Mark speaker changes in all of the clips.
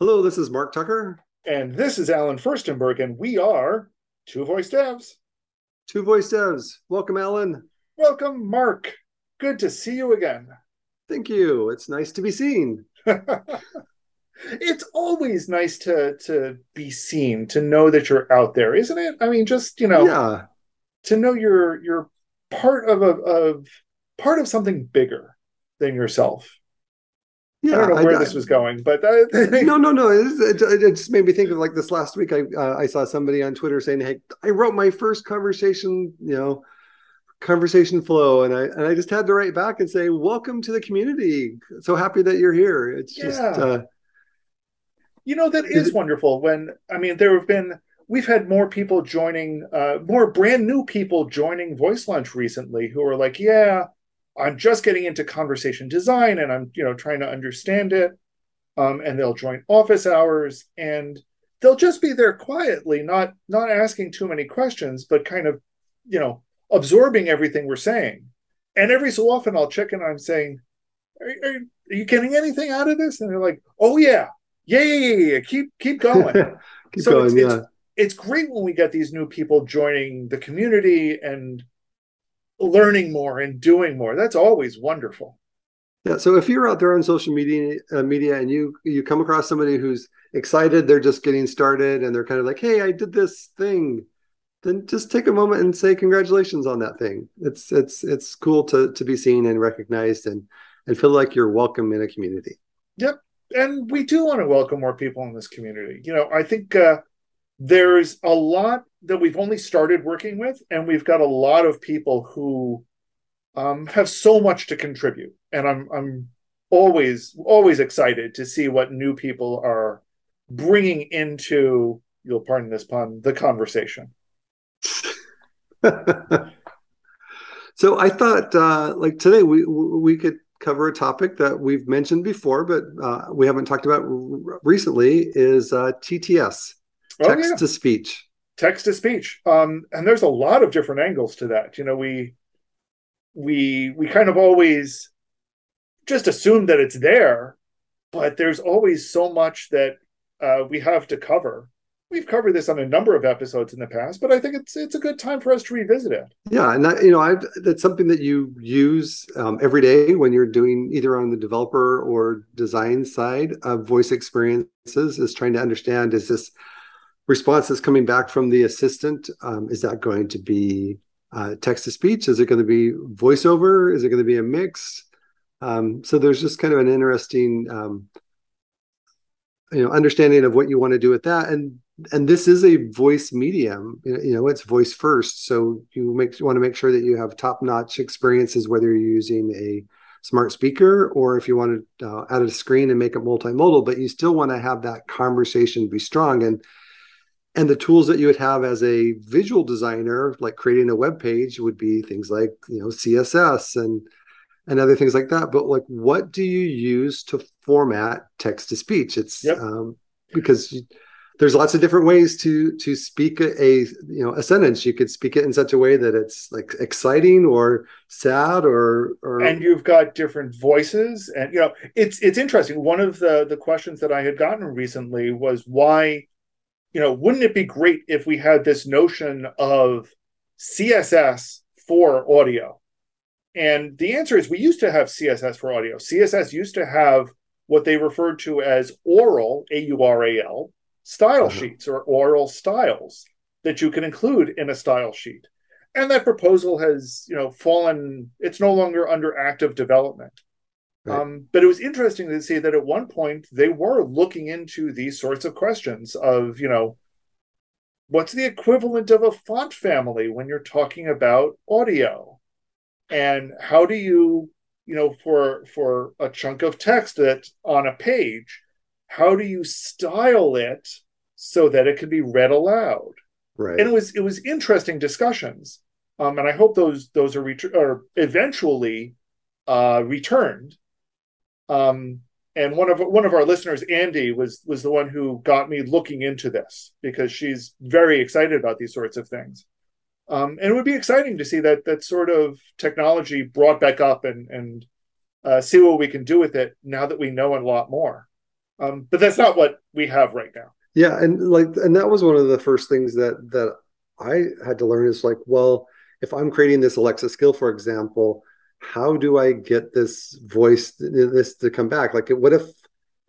Speaker 1: Hello, this is Mark Tucker.
Speaker 2: And this is Allen Firstenberg, and we are Two Voice Devs.
Speaker 1: Two Voice Devs. Welcome, Allen.
Speaker 2: Welcome, Mark. Good to see you again.
Speaker 1: Thank you. It's nice to be seen.
Speaker 2: it's always nice to to be seen, to know that you're out there, isn't it? I mean, just you know,
Speaker 1: yeah.
Speaker 2: to know you're you're part of a of part of something bigger than yourself. Yeah, I don't know where I, this was going, but uh,
Speaker 1: no, no, no. It, it, it, just made me think of like this last week. I uh, I saw somebody on Twitter saying, "Hey, I wrote my first conversation, you know, conversation flow," and I and I just had to write back and say, "Welcome to the community. So happy that you're here." It's yeah. just, uh,
Speaker 2: you know, that is wonderful. When I mean, there have been we've had more people joining, uh, more brand new people joining Voice Lunch recently who are like, "Yeah." I'm just getting into conversation design and I'm, you know, trying to understand it. Um, and they'll join office hours and they'll just be there quietly, not not asking too many questions, but kind of, you know, absorbing everything we're saying. And every so often I'll check in, I'm saying, are, are, are you getting anything out of this? And they're like, oh yeah, yeah, yeah, yeah, yeah. keep keep going.
Speaker 1: keep so going,
Speaker 2: it's,
Speaker 1: yeah.
Speaker 2: It's, it's great when we get these new people joining the community and learning more and doing more. That's always wonderful.
Speaker 1: Yeah. So if you're out there on social media, uh, media, and you you come across somebody who's excited, they're just getting started, and they're kind of like, "Hey, I did this thing," then just take a moment and say congratulations on that thing. It's it's it's cool to to be seen and recognized, and and feel like you're welcome in a community.
Speaker 2: Yep. And we do want to welcome more people in this community. You know, I think uh, there's a lot that we've only started working with, and we've got a lot of people who um, have so much to contribute. And I'm I'm always always excited to see what new people are bringing into. You'll pardon this pun, the conversation.
Speaker 1: so I thought, uh, like today, we we could cover a topic that we've mentioned before, but uh, we haven't talked about recently. Is uh, TTS text oh, yeah. to speech.
Speaker 2: Text to speech. Um, and there's a lot of different angles to that. You know we we we kind of always just assume that it's there but there's always so much that uh, we have to cover. We've covered this on a number of episodes in the past but i think it's it's a good time for us to revisit it.
Speaker 1: Yeah and you know i that's something that you use um, every day when you're doing either on the developer or design side of voice experiences is trying to understand is this response that's coming back from the assistant um, is that going to be uh, text to speech? Is it going to be voiceover? Is it going to be a mix? Um, so there's just kind of an interesting um, you know understanding of what you want to do with that. And and this is a voice medium you know it's voice first. So you make you want to make sure that you have top notch experiences whether you're using a smart speaker or if you want to uh, add a screen and make it multimodal but you still want to have that conversation be strong. And and the tools that you would have as a visual designer like creating a web page would be things like you know css and and other things like that. But like what do you use to format text to speech? It's yep. um, because you, there's lots of different ways to to speak a, a, you know a sentence. You could speak it in such a way that it's like exciting or sad or or
Speaker 2: and you've got different voices and you know it's it's interesting. One of the the questions that i had gotten recently was why you know, wouldn't it be great if we had this notion of CSS for audio? And the answer is we used to have CSS for audio. CSS used to have what they referred to as aural, A U R A L, style uh-huh. sheets or aural styles that you can include in a style sheet. And that proposal has, you know, fallen, it's no longer under active development. Right. Um, but it was interesting to see that at one point they were looking into these sorts of questions of, you know, what's the equivalent of a font family when you're talking about audio? And how do you, you know, for for a chunk of text that on a page, how do you style it so that it can be read aloud?
Speaker 1: Right.
Speaker 2: And it was it was interesting discussions. Um, and I hope those those are ret- are eventually uh, returned um, and one of one of our listeners, Andy, was was the one who got me looking into this because she's very excited about these sorts of things. Um, and it would be exciting to see that that sort of technology brought back up and and uh, see what we can do with it now that we know a lot more. Um, but that's not what we have right now.
Speaker 1: Yeah, and like, and that was one of the first things that that I had to learn is like, well, if I'm creating this Alexa skill, for example, how do I get this voice this to come back? Like, what if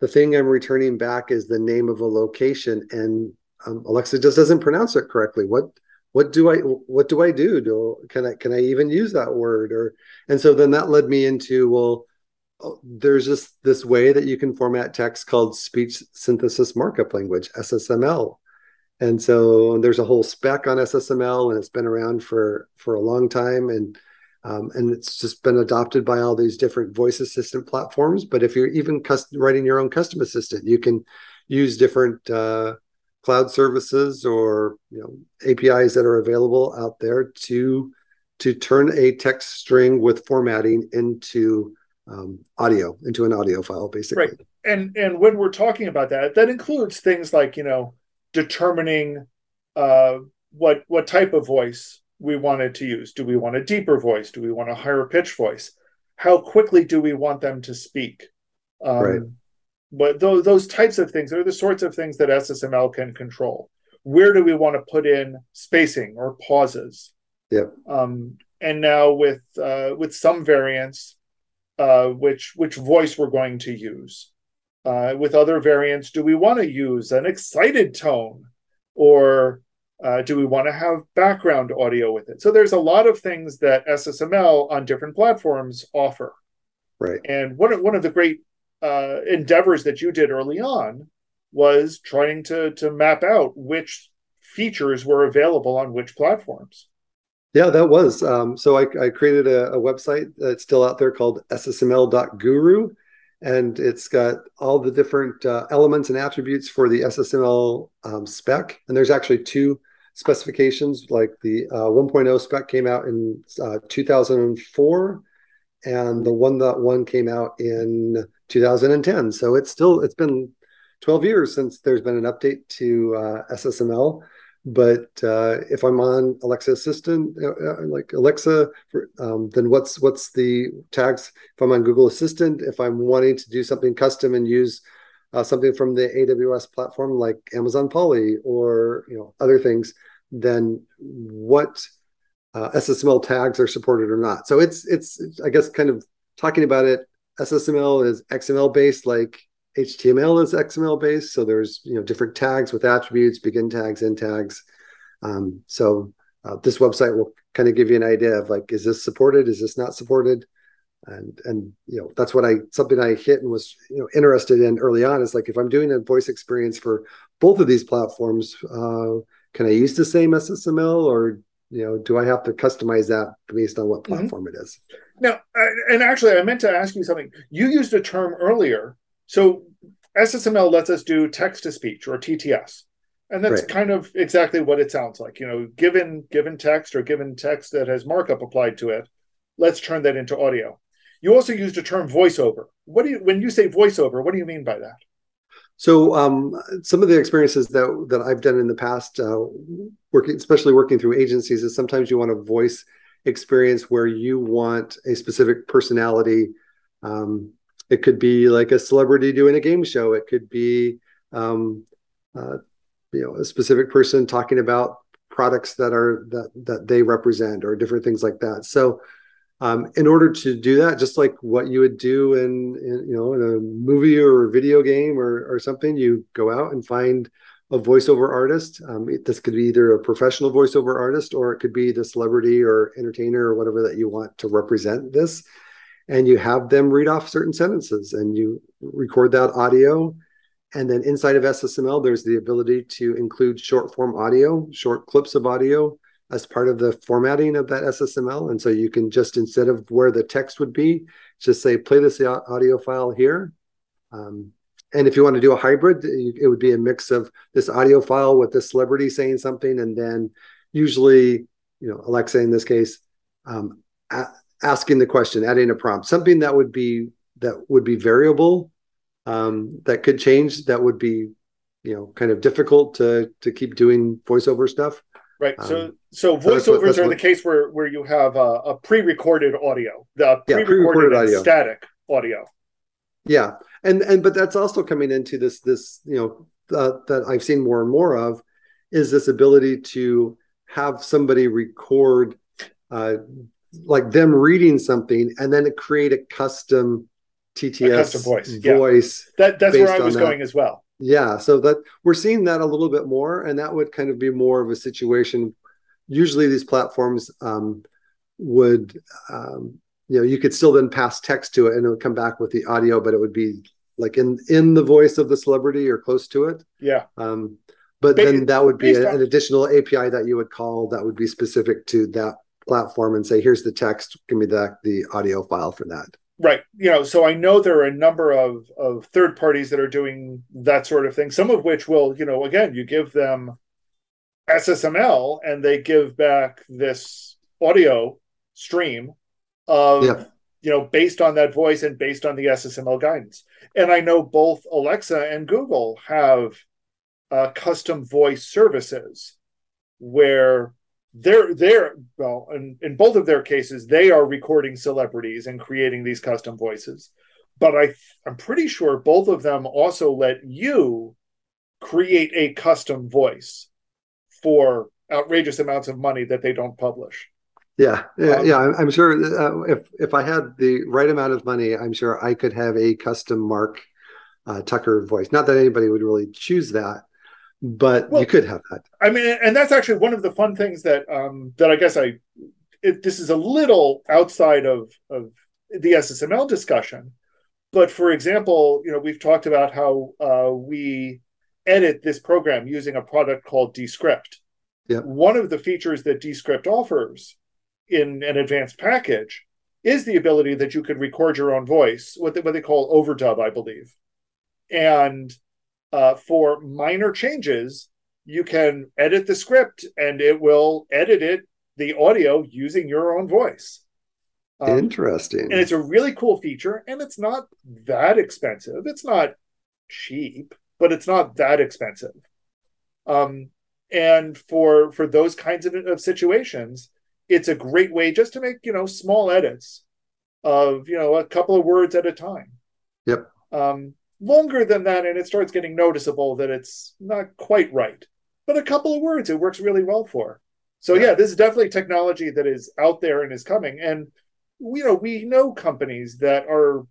Speaker 1: the thing I'm returning back is the name of a location and um, Alexa just doesn't pronounce it correctly? What what do I what do I do? Do can I can I even use that word? Or and so then that led me into well, oh, there's just this way that you can format text called speech synthesis markup language SSML. And so there's a whole spec on SSML, and it's been around for for a long time, and um, and it's just been adopted by all these different voice assistant platforms. But if you're even writing your own custom assistant, you can use different uh, cloud services or you know APIs that are available out there to to turn a text string with formatting into um, audio into an audio file basically
Speaker 2: right and and when we're talking about that that includes things like you know determining uh, what what type of voice we wanted to use do we want a deeper voice do we want a higher pitch voice how quickly do we want them to speak um, right but those, those types of things are the sorts of things that SSML can control. Where do we want to put in spacing or pauses?
Speaker 1: Yeah.
Speaker 2: Um, and now with uh, with some variants, uh, which which voice we're going to use. Uh, with other variants, do we want to use an excited tone, or uh, do we want to have background audio with it? So there's a lot of things that SSML on different platforms offer.
Speaker 1: Right.
Speaker 2: And one one of the great uh, endeavors that you did early on was trying to to map out which features were available on which platforms.
Speaker 1: Yeah, that was. Um, so I, I created a, a, website that's still out there called ssml.guru, and it's got all the different uh, elements and attributes for the SSML um, spec. And there's actually two specifications, like the uh, 1.0 spec came out in uh, 2004, and the 1.1 came out in 2010. So it's still it's been 12 years since there's been an update to uh, SSML. But uh, if I'm on Alexa Assistant, uh, uh, like Alexa, um, then what's what's the tags? If I'm on Google Assistant, if I'm wanting to do something custom and use uh, something from the AWS platform like Amazon Polly or you know other things, then what uh, SSML tags are supported or not. So it's it's I guess kind of talking about it SSML is XML based, like HTML is XML based. So there's you know different tags with attributes, begin tags, end tags. Um, so uh, this website will kind of give you an idea of like, is this supported? Is this not supported? And and you know that's what I something I hit and was you know interested in early on is like if I'm doing a voice experience for both of these platforms, uh, can I use the same SSML or you know do I have to customize that based on what mm-hmm. platform mm-hmm. it is?
Speaker 2: Now, and actually, I meant to ask you something. You used a term earlier. So SSML lets us do text to speech or TTS. And that's right. kind of exactly what it sounds like. You know, given given text or given text that has markup applied to it, let's turn that into audio. You also used a term voiceover. What do you when you say voiceover, what do you mean by that?
Speaker 1: So um, some of the experiences that that I've done in the past, uh, working especially working through agencies, is sometimes you want a voice experience where you want a specific personality. Um, it could be like a celebrity doing a game show. It could be, um, uh, you know, a specific person talking about products that are that that they represent or different things like that. So, um, in order to do that, just like what you would do in, in you know in a movie or a video game or or something, you go out and find a voiceover artist. Um, this could be either a professional voiceover artist or it could be the celebrity or entertainer or whatever that you want to represent this. And you have them read off certain sentences and you record that audio. And then inside of SSML, there's the ability to include short form audio, short clips of audio as part of the formatting of that SSML. And so you can just, instead of where the text would be, just say, play this audio file here. Um, and if you want to do a hybrid, it would be a mix of this audio file with the celebrity saying something, and then usually, you know, Alexa in this case, um, a- asking the question, adding a prompt, something that would be that would be variable, um, that could change, that would be, you know, kind of difficult to to keep doing voiceover stuff.
Speaker 2: Right. So um, so voiceovers so that's what, that's are what, the case where where you have a, a pre-recorded audio, the pre-recorded, yeah, pre-recorded audio. static audio.
Speaker 1: Yeah, and and but that's also coming into this this you know uh, that I've seen more and more of is this ability to have somebody record uh, like them reading something and then create a custom TTS a custom voice. voice
Speaker 2: yeah. That that's where I was going as well.
Speaker 1: Yeah, so that we're seeing that a little bit more, and that would kind of be more of a situation. Usually, these platforms um, would, um, you know, you could still then pass text to it, and it would come back with the audio, but it would be like in in the voice of the celebrity or close to it.
Speaker 2: Yeah.
Speaker 1: Um, but then that would be a, an additional API that you would call that would be specific to that platform and say, here's the text, give me the the audio file for that.
Speaker 2: Right. You know, so I know there are a number of of third parties that are doing that sort of thing. Some of which will, you know, again, you give them SSML and they give back this audio stream of yeah. you know based on that voice and based on the SSML guidance. And I know both Alexa and Google have uh, custom voice services where they're they're well in, in both of their cases they are recording celebrities and creating these custom voices. But i i'm pretty sure both of them also let you create a custom voice for outrageous amounts of money that they don't publish.
Speaker 1: Yeah yeah, um, yeah i'm sure uh, if if i had the right amount of money i'm sure i could have a custom mark uh, tucker voice. Not that anybody would really choose that but well, you could have that.
Speaker 2: I mean, and that's actually one of the fun things that um, that I guess I it, this is a little outside of of the SSML discussion, but for example, you know, we've talked about how uh, we edit this program using a product called Descript.
Speaker 1: Yeah.
Speaker 2: One of the features that Descript offers in an advanced package is the ability that you could record your own voice, what they, what they call overdub, I believe, and uh, for minor changes, you can edit the script and it will edit it, the audio, using your own voice.
Speaker 1: Um, Interesting.
Speaker 2: And it's a really cool feature, and it's not that expensive. It's not cheap, but it's not that expensive. Um, and for for those kinds of, of situations, it's a great way just to make you know small edits of you know a couple of words at a time.
Speaker 1: Yep.
Speaker 2: Um, longer than that and it starts getting noticeable that it's not quite right. But a couple of words it works really well for. So yeah, yeah this is definitely technology that is out there and is coming. And you know we know companies that are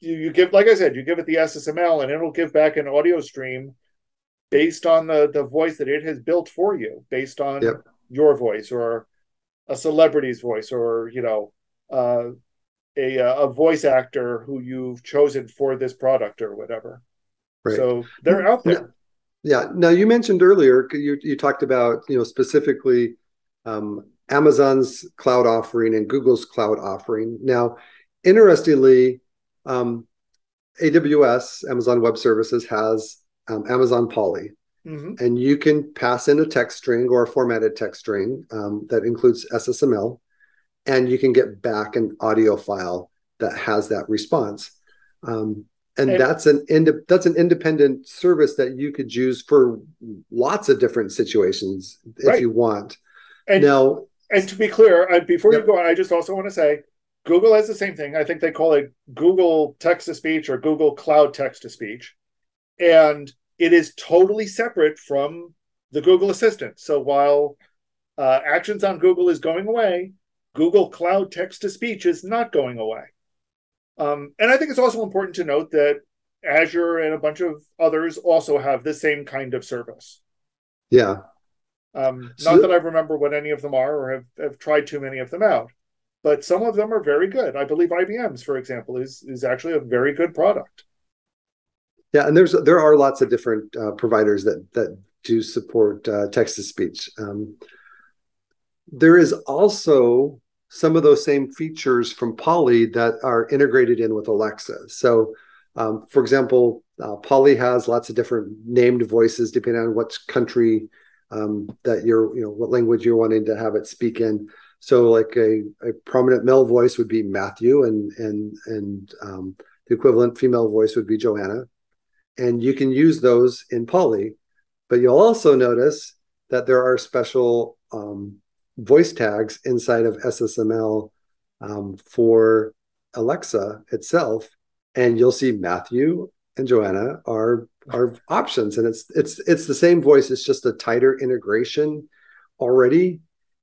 Speaker 2: you, you give like i said you give it the ssml and it'll give back an audio stream based on the the voice that it has built for you based on
Speaker 1: yep.
Speaker 2: your voice or a celebrity's voice or you know uh, a a voice actor who you've chosen for this product or whatever. Right. So they're out there.
Speaker 1: Yeah. Now you mentioned earlier you you talked about you know specifically um, Amazon's cloud offering and Google's cloud offering. Now, interestingly, um, AWS Amazon Web Services has um, Amazon Polly. Mm-hmm. And you can pass in a text string or a formatted text string um, that includes SSML and you can get back an audio file that has that response. Um, and, that's an ind- that's an independent service that you could use for lots of different situations if right. you want.
Speaker 2: And now, and to be clear, uh, before yep. you go on, I just also want to say Google has the same thing. I think they call it Google text to speech or Google Cloud text to speech, and it is totally separate from the Google Assistant. So while uh, Actions on Google is going away, Google Cloud text to speech is not going away. Um, and I think it's also important to note that Azure and a bunch of others also have the same kind of service.
Speaker 1: Yeah.
Speaker 2: Um, so, not that I remember what any of them are or have, have tried too many of them out, but some of them are very good. I believe IBM's, for example, is is actually a very good product.
Speaker 1: Yeah, and there's there are lots of different uh, providers that that do support uh, text to speech. Um, there is also some of those same features from Polly that are integrated in with Alexa. So, um, for example, uh, Polly has lots of different named voices depending on what country um, that you're, you know, what language you're wanting to have it speak in. So, like a, a prominent male voice would be Matthew, and and and um, the equivalent female voice would be Joanna, and you can use those in Polly. But you'll also notice that there are special um, voice tags inside of SSML um, for Alexa itself and you'll see Matthew and Joanna are are options, and it's it's it's the same voice. It's just a tighter integration already,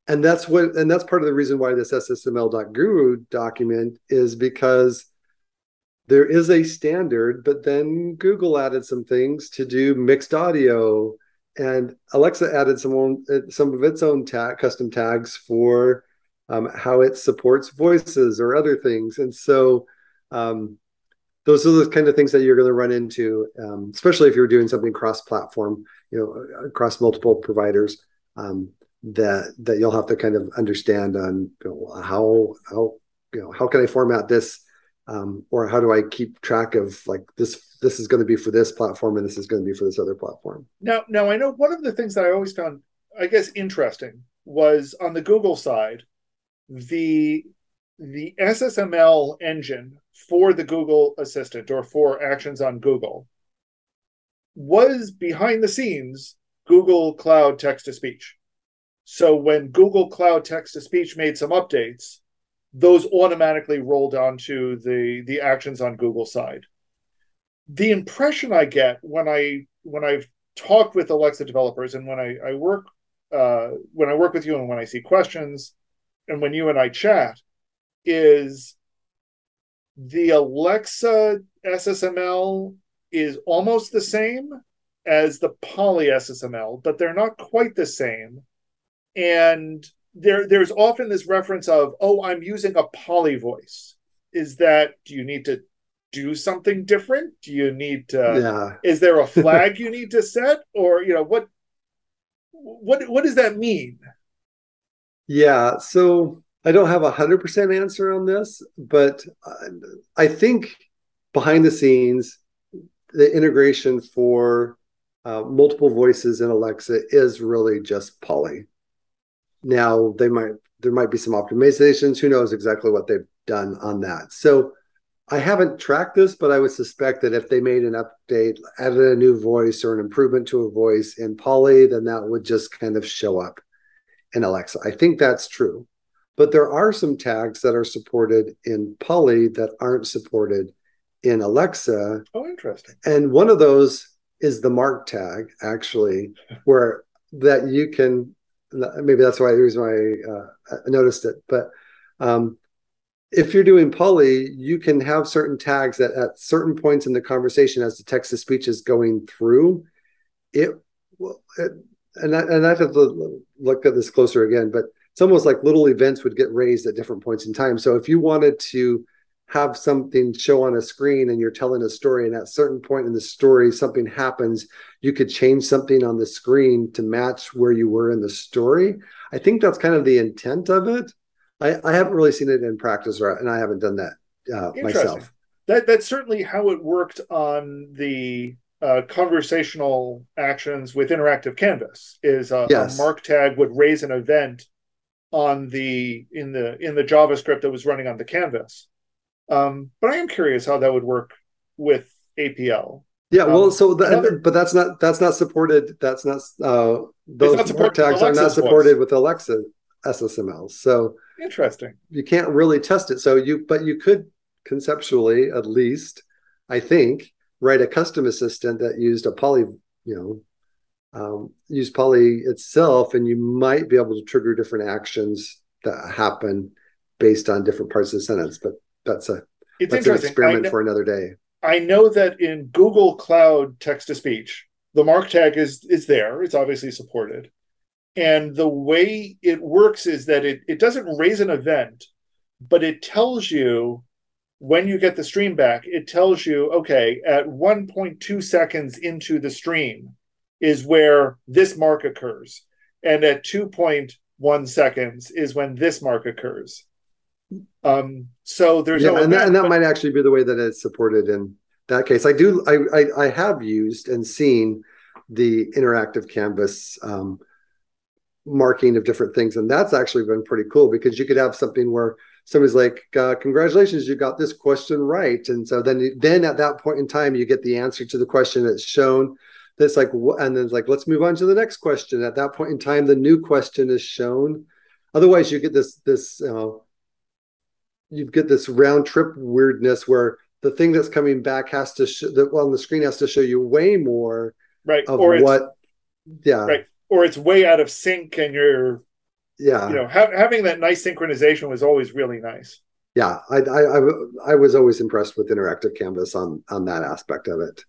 Speaker 1: and that's what and that's part of the reason why this SSML.guru document is because there is a standard, but then Google added some things to do mixed audio, and Alexa added some own, some of its own tag, custom tags for um, how it supports voices or other things, and so um, those are the kind of things that you're going to run into, um, especially if you're doing something cross-platform, you know, across multiple providers. Um, that that you'll have to kind of understand on you know, how how you know how can I format this um, or how do I keep track of like this? This is going to be for this platform, and this is going to be for this other platform.
Speaker 2: Now, now I know one of the things that I always found, I guess, interesting was on the Google side, the the SSML engine for the Google Assistant or for actions on Google was behind the scenes Google Cloud text to speech. So when Google Cloud text to speech made some updates, those automatically rolled onto the the actions on Google side. The impression I get when I when I've talked with Alexa developers and when I, I work uh, when I work with you and when I see questions and when you and I chat is the Alexa SSML is almost the same as the Polly SSML, but they're not quite the same. And there there's often this reference of oh i'm using a Polly voice. Is that do you need to do something different? Do you need to yeah. is there a flag you need to set? Or you know what what what does that mean?
Speaker 1: Yeah so i don't have a hundred percent answer on this but i think behind the scenes the integration for uh, multiple voices in alexa is really just Polly now they might there might be some optimizations. Who knows exactly what they've done on that? So I haven't tracked this, but I would suspect that if they made an update, added a new voice or an improvement to a voice in Polly, then that would just kind of show up in Alexa. I think that's true. But there are some tags that are supported in Polly that aren't supported in Alexa.
Speaker 2: Oh, interesting.
Speaker 1: And one of those is the mark tag, actually, where that you can maybe that's why the reason why uh, I noticed it. But um, if you're doing Polly, you can have certain tags that at certain points in the conversation, as the text to speech is going through, it, it and I, and I have to look at this closer again, but it's almost like little events would get raised at different points in time. So if you wanted to have something show on a screen and you're telling a story and at a certain point in the story something happens you could change something on the screen to match where you were in the story. I think that's kind of the intent of it. I, I haven't really seen it in practice or, and i haven't done that uh, myself.
Speaker 2: That, that's certainly how it worked on the uh, conversational actions with interactive canvas is a, yes. a mark tag would raise an event on the in the in the javascript that was running on the canvas um, but I am curious how that would work with APL.
Speaker 1: Yeah, well, um, so that, another, but that's not that's not supported. That's not uh, those not support tags are not supported voice. with Alexa SSML. So
Speaker 2: interesting.
Speaker 1: You can't really test it. So you, but you could conceptually, at least, I think, write a custom assistant that used a Polly, you know, um, use Polly itself, and you might be able to trigger different actions that happen based on different parts of the sentence. But that's a it's that's an experiment know, for another day.
Speaker 2: I know that in Google Cloud text to speech, the mark tag is is there. It's obviously supported. And the way it works is that it, it doesn't raise an event, but it tells you when you get the stream back, it tells you, okay, at 1.2 seconds into the stream is where this mark occurs. And at 2.1 seconds is when this mark occurs. Um, so there's
Speaker 1: yeah,
Speaker 2: no
Speaker 1: and, that, and that but... might actually be the way that it's supported in that case. I do, I, I, I have used and seen the interactive canvas um, marking of different things, and that's actually been pretty cool because you could have something where somebody's like, uh, "Congratulations, you got this question right," and so then then at that point in time, you get the answer to the question that's shown. That's like, and then it's like, let's move on to the next question. At that point in time, the new question is shown. Otherwise, you get this this uh, you get this round trip weirdness where the thing that's coming back has to sh- the, well, on the screen has to show you way more
Speaker 2: right
Speaker 1: of
Speaker 2: or it's,
Speaker 1: what yeah.
Speaker 2: Right or it's way out of sync and you're
Speaker 1: yeah.
Speaker 2: you know ha- having that nice synchronization was always really nice.
Speaker 1: Yeah I, I i i was always impressed with interactive canvas on on that aspect of it.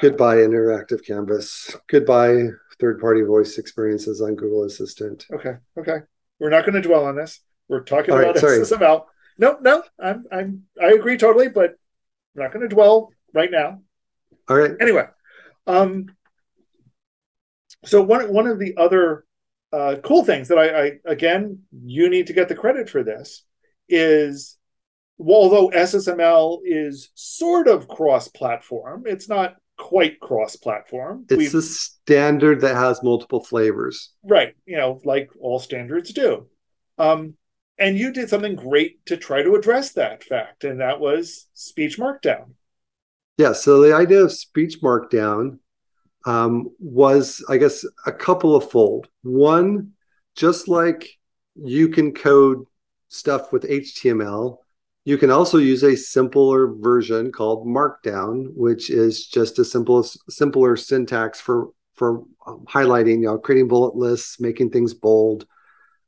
Speaker 1: Goodbye interactive canvas. Goodbye third party voice experiences on google assistant.
Speaker 2: Okay okay. We're not going to dwell on this we're talking
Speaker 1: All
Speaker 2: about
Speaker 1: right, sorry.
Speaker 2: ssml no no i'm i'm i agree totally but we're not going to dwell right now
Speaker 1: all right
Speaker 2: anyway um so one one of the other uh, cool things that I, I again you need to get the credit for this is well, although SSML is sort of cross-platform, it's not quite cross-platform.
Speaker 1: it's
Speaker 2: We've-
Speaker 1: a standard that has multiple flavors
Speaker 2: right, you know, like all standards do. Um, and you did something great to try to address that fact, and that was speech markdown.
Speaker 1: Yeah, so the idea of speech markdown um, was, I guess, a couple of fold. One, just like you can code stuff with HTML, you can also use a simpler version called Markdown, which is just a simple, simpler syntax for for um, highlighting, you know, creating bullet lists, making things bold,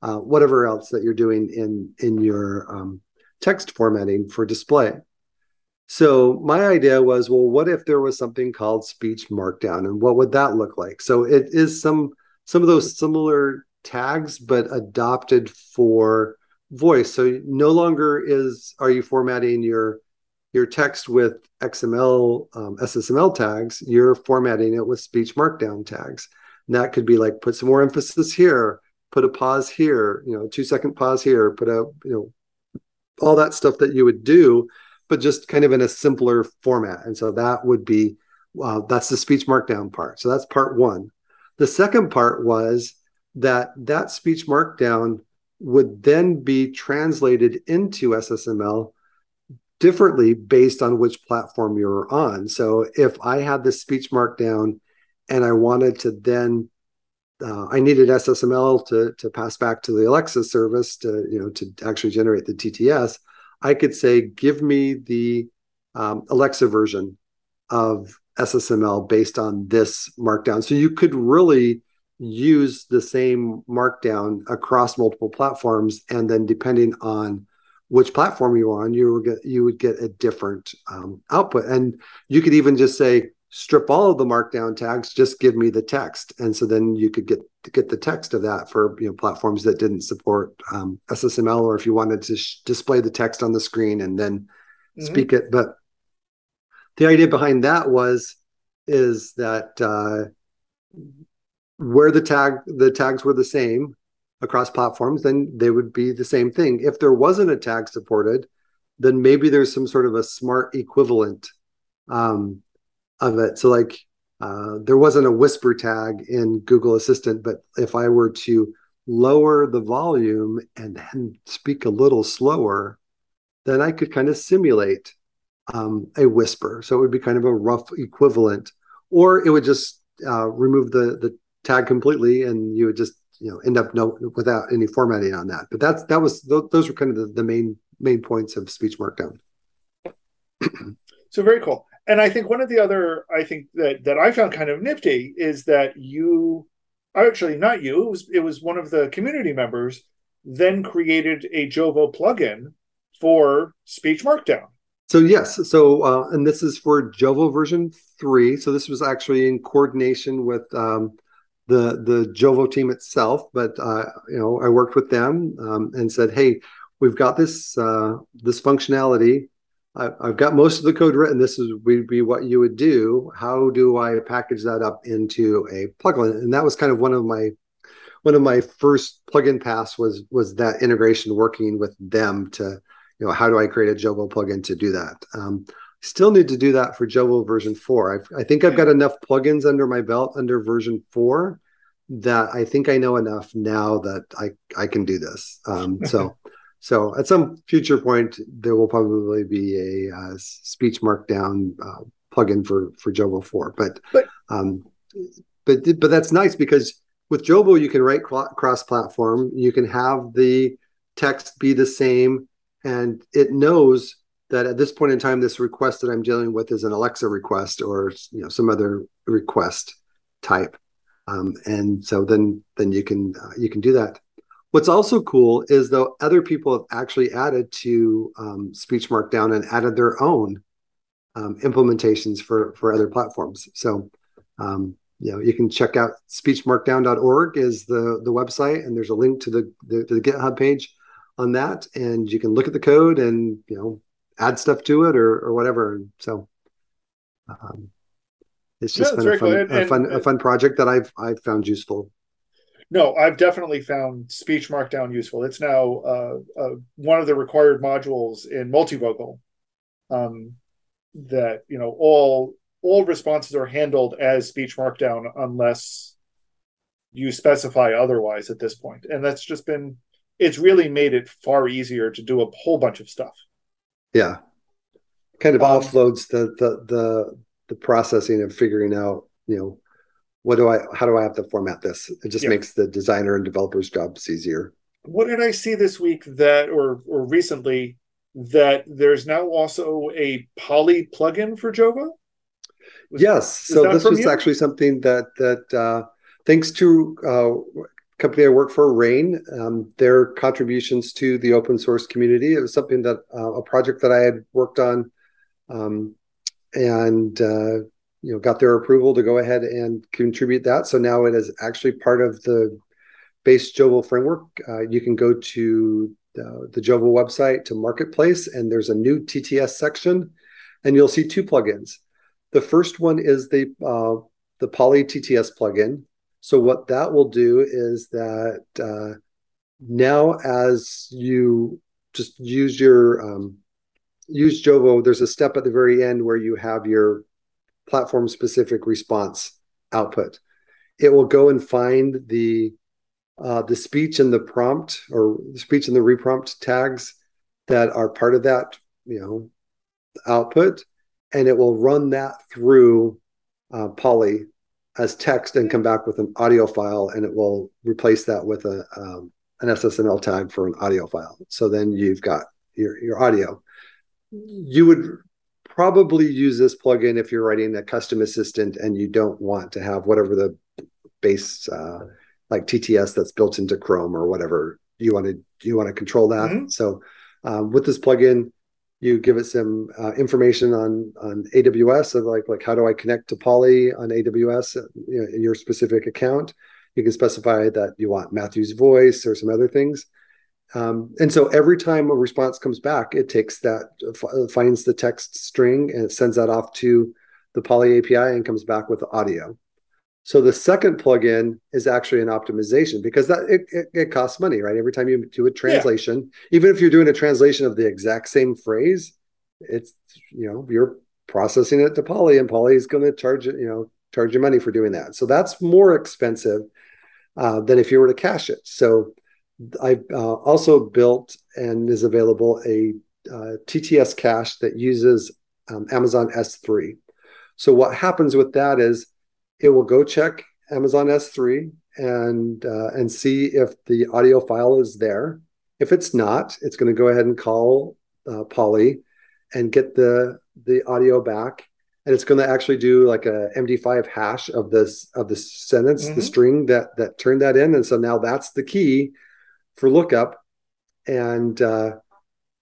Speaker 1: uh, whatever else that you're doing in in your um, text formatting for display. So my idea was, well, what if there was something called speech markdown, and what would that look like? So it is some some of those similar tags, but adopted for voice. So no longer is are you formatting your your text with XML um, SSML tags. You're formatting it with speech markdown tags. And that could be like put some more emphasis here, put a pause here, you know, two second pause here, put a you know all that stuff that you would do but just kind of in a simpler format. And so that would be uh, that's the speech markdown part. So that's part one. The second part was that that speech markdown would then be translated into SSML differently based on which platform you're on. So if I had the speech markdown and I wanted to then uh, I needed SSML to to pass back to the Alexa service to you know to actually generate the TTS. I could say, give me the um, Alexa version of SSML based on this markdown. So you could really use the same markdown across multiple platforms, and then depending on which platform you're on, you would get you would get a different um, output. And you could even just say, strip all of the markdown tags, just give me the text, and so then you could get get the text of that for you know platforms that didn't support um, SSML, or if you wanted to sh- display the text on the screen and then mm-hmm. speak it. But the idea behind that was is that uh, where the tag the tags were the same across platforms, then they would be the same thing. If there wasn't a tag supported, then maybe there's some sort of a smart equivalent um, of it. So like uh, there wasn't a whisper tag in Google Assistant, but if I were to lower the volume and then speak a little slower, then I could kind of simulate um, a whisper. So it would be kind of a rough equivalent, or it would just uh, remove the the tag completely, and you would just you know end up no without any formatting on that. But that's that was th- those were kind of the, the main main points of speech markdown.
Speaker 2: so very cool and I think one of the other I think that that I found kind of nifty is that you actually not you it was it was one of the community members then created a Jovo plugin for speech markdown.
Speaker 1: So yes, so uh, and this is for Jovo version three. So this was actually in coordination with um, the the Jovo team itself. But uh, you know, I worked with them um, and said, "Hey, we've got this uh, this functionality. I, have got most of the code written. This is would be what you would do. How do I package that up into a plugin? And that was kind of one of my one of my first plugin paths was was that integration working with them to you know how do I create a Jovo plugin to do that. Um, still need to do that for Jovo version four. I've, I think I've got enough plugins under my belt under version four that I think I know enough now that I I can do this. Um, so. So at some future point, there will probably be a uh, speech markdown uh, plugin for for Jovo four. But but, um, but but that's nice because with Jovo you can write cross platform. You can have the text be the same, and it knows that at this point in time, this request that I'm dealing with is an Alexa request or you know some other request type, um, and so then then you can uh, you can do that. What's also cool is though other people have actually added to um, Speech Markdown and added their own um, implementations for for other platforms. So um, you know you can check out speechmarkdown.org is the the website, and there's a link to the, the to the GitHub page on that, and you can look at the code and you know add stuff to it or or whatever. So um, it's just been a fun, cool. and, a fun, and, a fun project that I've I've found useful
Speaker 2: no, I've definitely found speech markdown useful. It's now uh, uh, one of the required modules in multivocal. Um, that you know all all responses are handled as speech markdown unless you specify otherwise at this point, and that's just been it's really made it far easier to do a whole bunch of stuff.
Speaker 1: Yeah, kind of um, offloads the the the the processing of figuring out you know what do I how do I have to format this? It just makes the designer and developers jobs easier.
Speaker 2: What did I see this week that or or recently that there's now also a Polly plugin for Jovo?
Speaker 1: Was, yes. So this was you? actually something that that uh, thanks to uh, company I work for, Rain, um, their contributions to the open source community. It was something that uh, a project that I had worked on, um, and uh, you know got their approval to go ahead and contribute that. So now it is actually part of the base Jovo framework. Uh, you can go to the, the Jovo website to Marketplace, and there's a new TTS section, and you'll see two plugins. The first one is the uh, the Polly TTS plugin. So what that will do is that uh, now as you just use your um, use Jovo, there's a step at the very end where you have your platform specific response output. It will go and find the uh, the speech and the prompt or the speech and the reprompt tags that are part of that you know output, and it will run that through uh, Polly as text and come back with an audio file, and it will replace that with a um, an SSML tag for an audio file. So then you've got your your audio. You would probably use this plugin if you're writing a custom assistant and you don't want to have whatever the base uh, like TTS that's built into Chrome or whatever you want to you want to control that. Mm-hmm. So um, with this plugin, you give it some uh, information on on AWS of like like how do I connect to Polly on AWS you know, in your specific account. You can specify that you want Matthew's voice or some other things. Um, and so every time a response comes back, it takes that, finds the text string and it sends that off to the Polly API and comes back with audio. So the second plugin is actually an optimization because that it, it, it costs money, right? Every time you do a translation, yeah. even if you're doing a translation of the exact same phrase, it's you know you're processing it to Polly, and Polly is going to charge it, you know, charge you money for doing that. So that's more expensive uh, than if you were to cache it. So I uh, also built and is available a uh, TTS cache that uses um, Amazon S3. So what happens with that is it will go check Amazon S3 and uh, and see if the audio file is there. If it's not, it's going to go ahead and call uh, Polly and get the the audio back and it's going to actually do like a MD5 hash of this of the sentence, mm-hmm. the string that that turned that in, and so now that's the key for lookup and uh,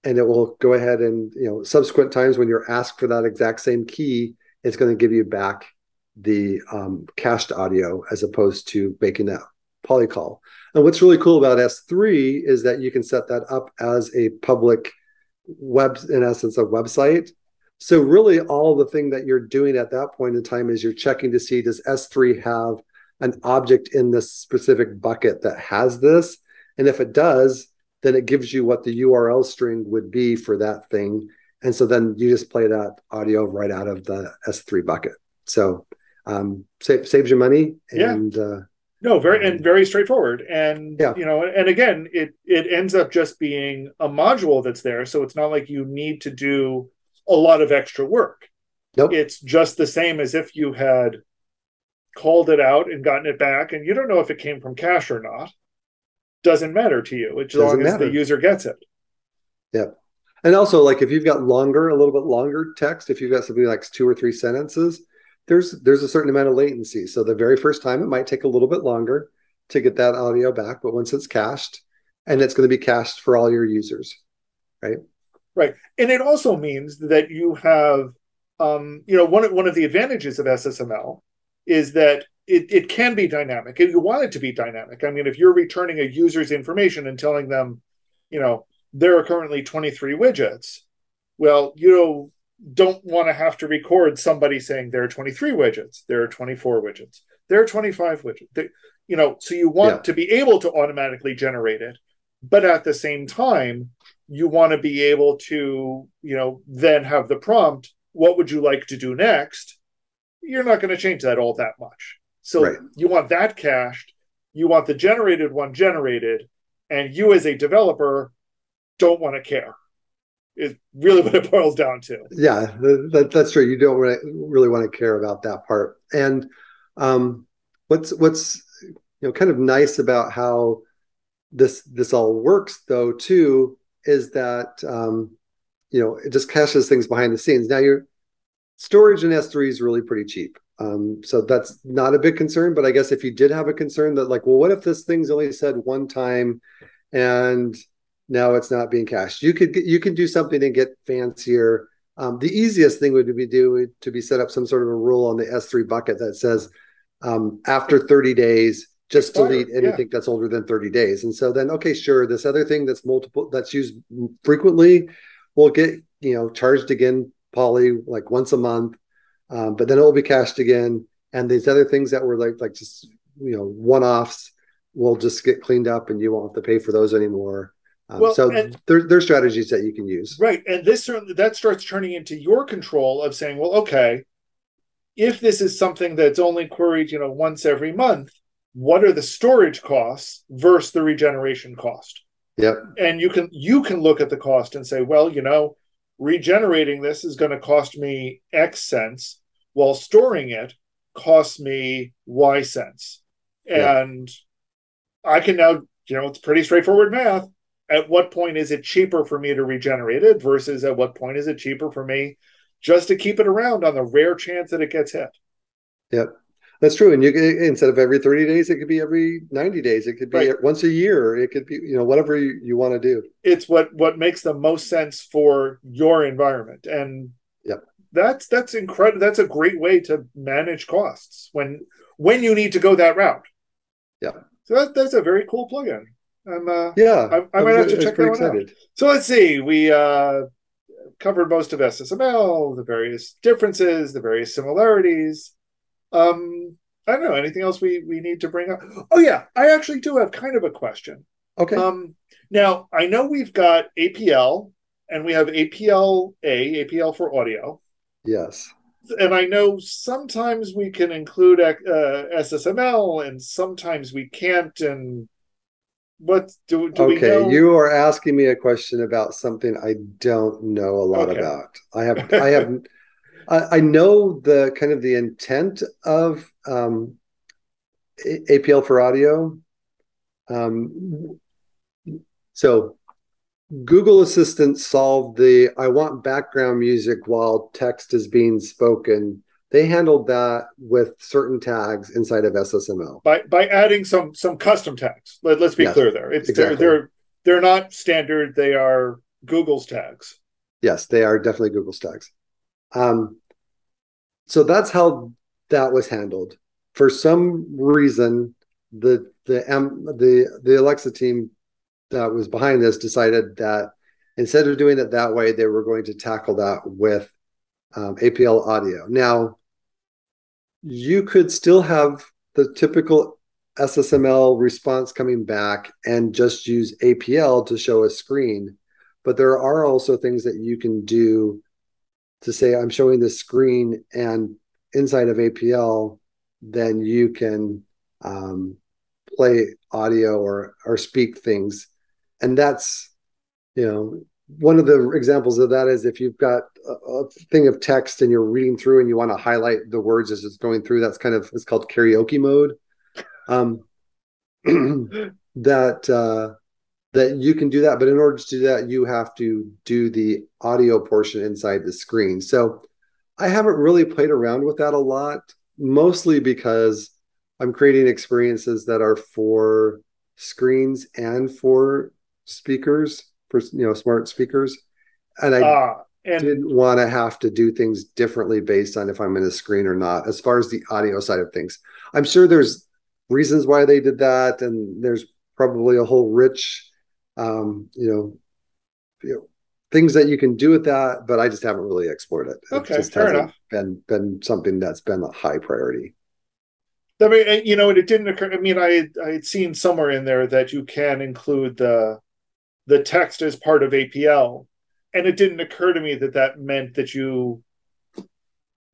Speaker 1: and it will go ahead and you know subsequent times when you're asked for that exact same key it's going to give you back the um, cached audio as opposed to making that Polly call. And what's really cool about s3 is that you can set that up as a public web in essence a website. So really all the thing that you're doing at that point in time is you're checking to see does s3 have an object in this specific bucket that has this and if it does, then it gives you what the URL string would be for that thing. And so then you just play that audio right out of the S3 bucket. So um, save, saves you money. And, yeah. Uh,
Speaker 2: no, very and very straightforward. And yeah. you know, and again, it it ends up just being a module that's there. So it's not like you need to do a lot of extra work. Nope. It's just the same as if you had called it out and gotten it back, and you don't know if it came from cache or not doesn't matter to you as long as the user gets it.
Speaker 1: Yeah. And also, like if you've got longer, a little bit longer text, if you've got something like two or three sentences, there's there's a certain amount of latency. So the very first time, it might take a little bit longer to get that audio back, but once it's cached, and it's going to be cached for all your users, right?
Speaker 2: Right, and it also means that you have, um, you know, one one of the advantages of SSML is that it, it can be dynamic. If you want it to be dynamic, I mean, if you're returning a user's information and telling them, you know, there are currently 23 widgets, well, you know, don't want to have to record somebody saying there are 23 widgets, there are 24 widgets, there are 25 widgets. They, you know, so you want yeah. to be able to automatically generate it, but at the same time, you want to be able to, you know, then have the prompt, what would you like to do next? You're not going to change that all that much. So right. you want that cached, you want the generated one generated, and you as a developer don't want to care. Is really what it boils down to.
Speaker 1: Yeah, that, that's true. You don't really, want to care about that part. And um, what's what's you know kind of nice about how this this all works though too is that um, you know it just caches things behind the scenes. Now your storage in S3 is really pretty cheap. Um, so that's not a big concern. But I guess if you did have a concern that, like, well, what if this thing's only said one time and now it's not being cached? You could you could do something and get fancier. Um, the easiest thing would be do to be set up some sort of a rule on the S3 bucket that says um, after 30 days, just delete anything yeah. that's older than 30 days. And so then, okay, sure, this other thing that's multiple that's used frequently will get you know charged again, Polly like once a month um, but then it will be cached again. And these other things that were like like just you know one offs will just get cleaned up, and you won't have to pay for those anymore. Um, well, so and, there, there are strategies that you can use,
Speaker 2: right? And this certainly that starts turning into your control of saying, well, okay, if this is something that's only queried, you know, once every month, what are the storage costs versus the regeneration cost?
Speaker 1: Yep.
Speaker 2: And you can you can look at the cost and say, well, you know, regenerating this is going to cost me X cents while storing it costs me Y cents. And yeah. I can now, you know, it's pretty straightforward math. At what point is it cheaper for me to regenerate it versus at what point is it cheaper for me just to keep it around on the rare chance that it gets hit?
Speaker 1: Yep. That's true. And you instead of every 30 days, it could be every 90 days. It could be right. once a year. It could be, you know, whatever you, you want to do.
Speaker 2: It's what what makes the most sense for your environment. And that's that's incredible. That's a great way to manage costs when when you need to go that route.
Speaker 1: Yeah.
Speaker 2: So that, that's a very cool plugin. I'm uh,
Speaker 1: yeah.
Speaker 2: I, I might have to check that one excited. out. So let's see. We uh, covered most of SSML, the various differences, the various similarities. Um, I don't know anything else we we need to bring up. Oh yeah, I actually do have kind of a question.
Speaker 1: Okay.
Speaker 2: Um, now I know we've got APL and we have APL A, APL for audio.
Speaker 1: Yes.
Speaker 2: And I know sometimes we can include uh, SSML and sometimes we can't. And what do, we do
Speaker 1: okay, you are asking me a question about something I don't know a lot okay. about. I have, I have, I, I know the kind of the intent of um, APL for audio. Um, so Google Assistant solved the I want background music while text is being spoken. They handled that with certain tags inside of SSML
Speaker 2: by by adding some some custom tags. Let, us be yes, clear there. It's exactly. they're, they're they're not standard. They are Google's tags.
Speaker 1: Yes, they are definitely Google's tags. Um, so that's how that was handled. For some reason, the the M, the the Alexa team that was behind this decided that instead of doing it that way, they were going to tackle that with um, APL audio. Now, you could still have the typical SSML response coming back and just use APL to show a screen. But there are also things that you can do to say, I'm showing this screen, and inside of APL, then you can um, play audio or or speak things. And that's you know one of the examples of that is if you've got a, a, thing of text and you're reading through and you want to highlight the words as it's going through that's kind of it's called karaoke mode. Um, that uh, that you can do that. But in order to do that, you have to do the audio portion inside the screen. So I haven't really played around with that a lot, mostly because I'm creating experiences that are for screens and for speakers, for you know, smart speakers. And I uh, and didn't want to have to do things differently based on if I'm in a screen or not, as far as the audio side of things. I'm sure there's reasons why they did that, and there's probably a whole rich um, you know, you know, things that you can do with that, but I just haven't really explored it.
Speaker 2: Okay,
Speaker 1: it just
Speaker 2: fair enough.
Speaker 1: Been been something that's been a high priority.
Speaker 2: I mean, you know, it didn't occur. I mean, I I had seen somewhere in there that you can include the the text as part of APL, and it didn't occur to me that that meant that you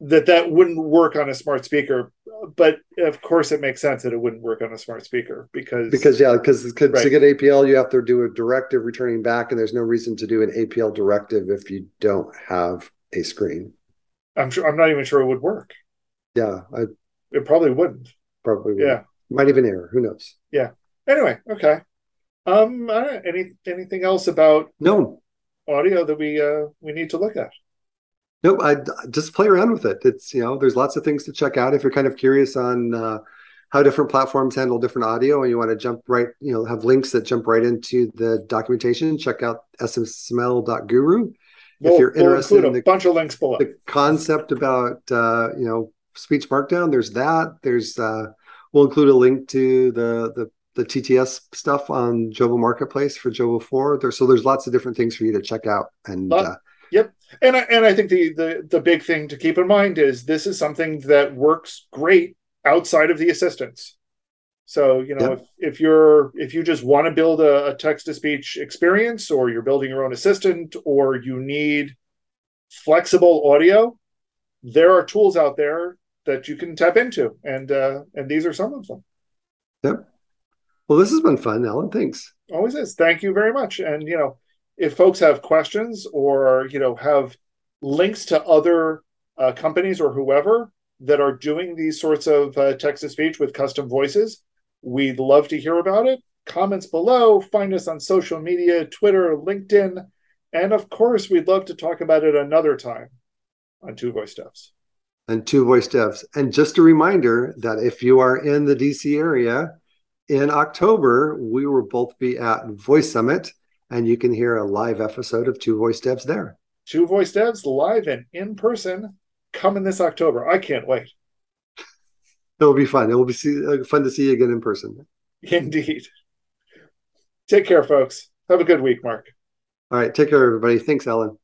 Speaker 2: that that wouldn't work on a smart speaker but of course it makes sense that it wouldn't work on a smart speaker because
Speaker 1: because yeah because right. to get apl you have to do a directive returning back and there's no reason to do an apl directive if you don't have a screen.
Speaker 2: I'm sure i'm not even sure it would work.
Speaker 1: Yeah I,
Speaker 2: it probably wouldn't.
Speaker 1: Probably would.
Speaker 2: yeah.
Speaker 1: Might even error who knows?
Speaker 2: Yeah. Anyway okay. Um any anything else about
Speaker 1: no.
Speaker 2: audio that we uh we need to look at
Speaker 1: Nope, I just play around with it. It's you know, there's lots of things to check out if you're kind of curious on uh, how different platforms handle different audio, and you want to jump right, you know, have links that jump right into the documentation. Check out ssml.guru.
Speaker 2: We'll, if you're we'll interested in the, bunch of links below.
Speaker 1: The concept about uh, you know speech markdown, there's that. There's uh, we'll include a link to the the the TTS stuff on Jovo Marketplace for Jovo 4. There, so there's lots of different things for you to check out. And uh,
Speaker 2: Yep. And I, and I think the, the the big thing to keep in mind is this is something that works great outside of the assistants. So, you know, yep. if, if you're if you just want to build a, a text to speech experience or you're building your own assistant or you need flexible audio, there are tools out there that you can tap into and uh and these are some of them.
Speaker 1: Yep. Well, this has been fun, Allen. Thanks.
Speaker 2: Always is. Thank you very much. And you know, if folks have questions or you know have links to other uh, companies or whoever that are doing these sorts of uh, text to speech with custom voices, we'd love to hear about it. Comments below. Find us on social media, Twitter, LinkedIn, and of course, we'd love to talk about it another time on Two Voice Devs.
Speaker 1: And Two Voice Devs. And just a reminder that if you are in the DC area in October, we will both be at Voice Summit and you can hear a live episode of Two Voice Devs there.
Speaker 2: Two Voice Devs live and in person coming this October. I can't wait.
Speaker 1: It'll be fun. It will be see, uh, fun to see you again in person.
Speaker 2: Indeed. Take care, folks. Have a good week, Mark.
Speaker 1: All right. Take care, everybody. Thanks, Allen.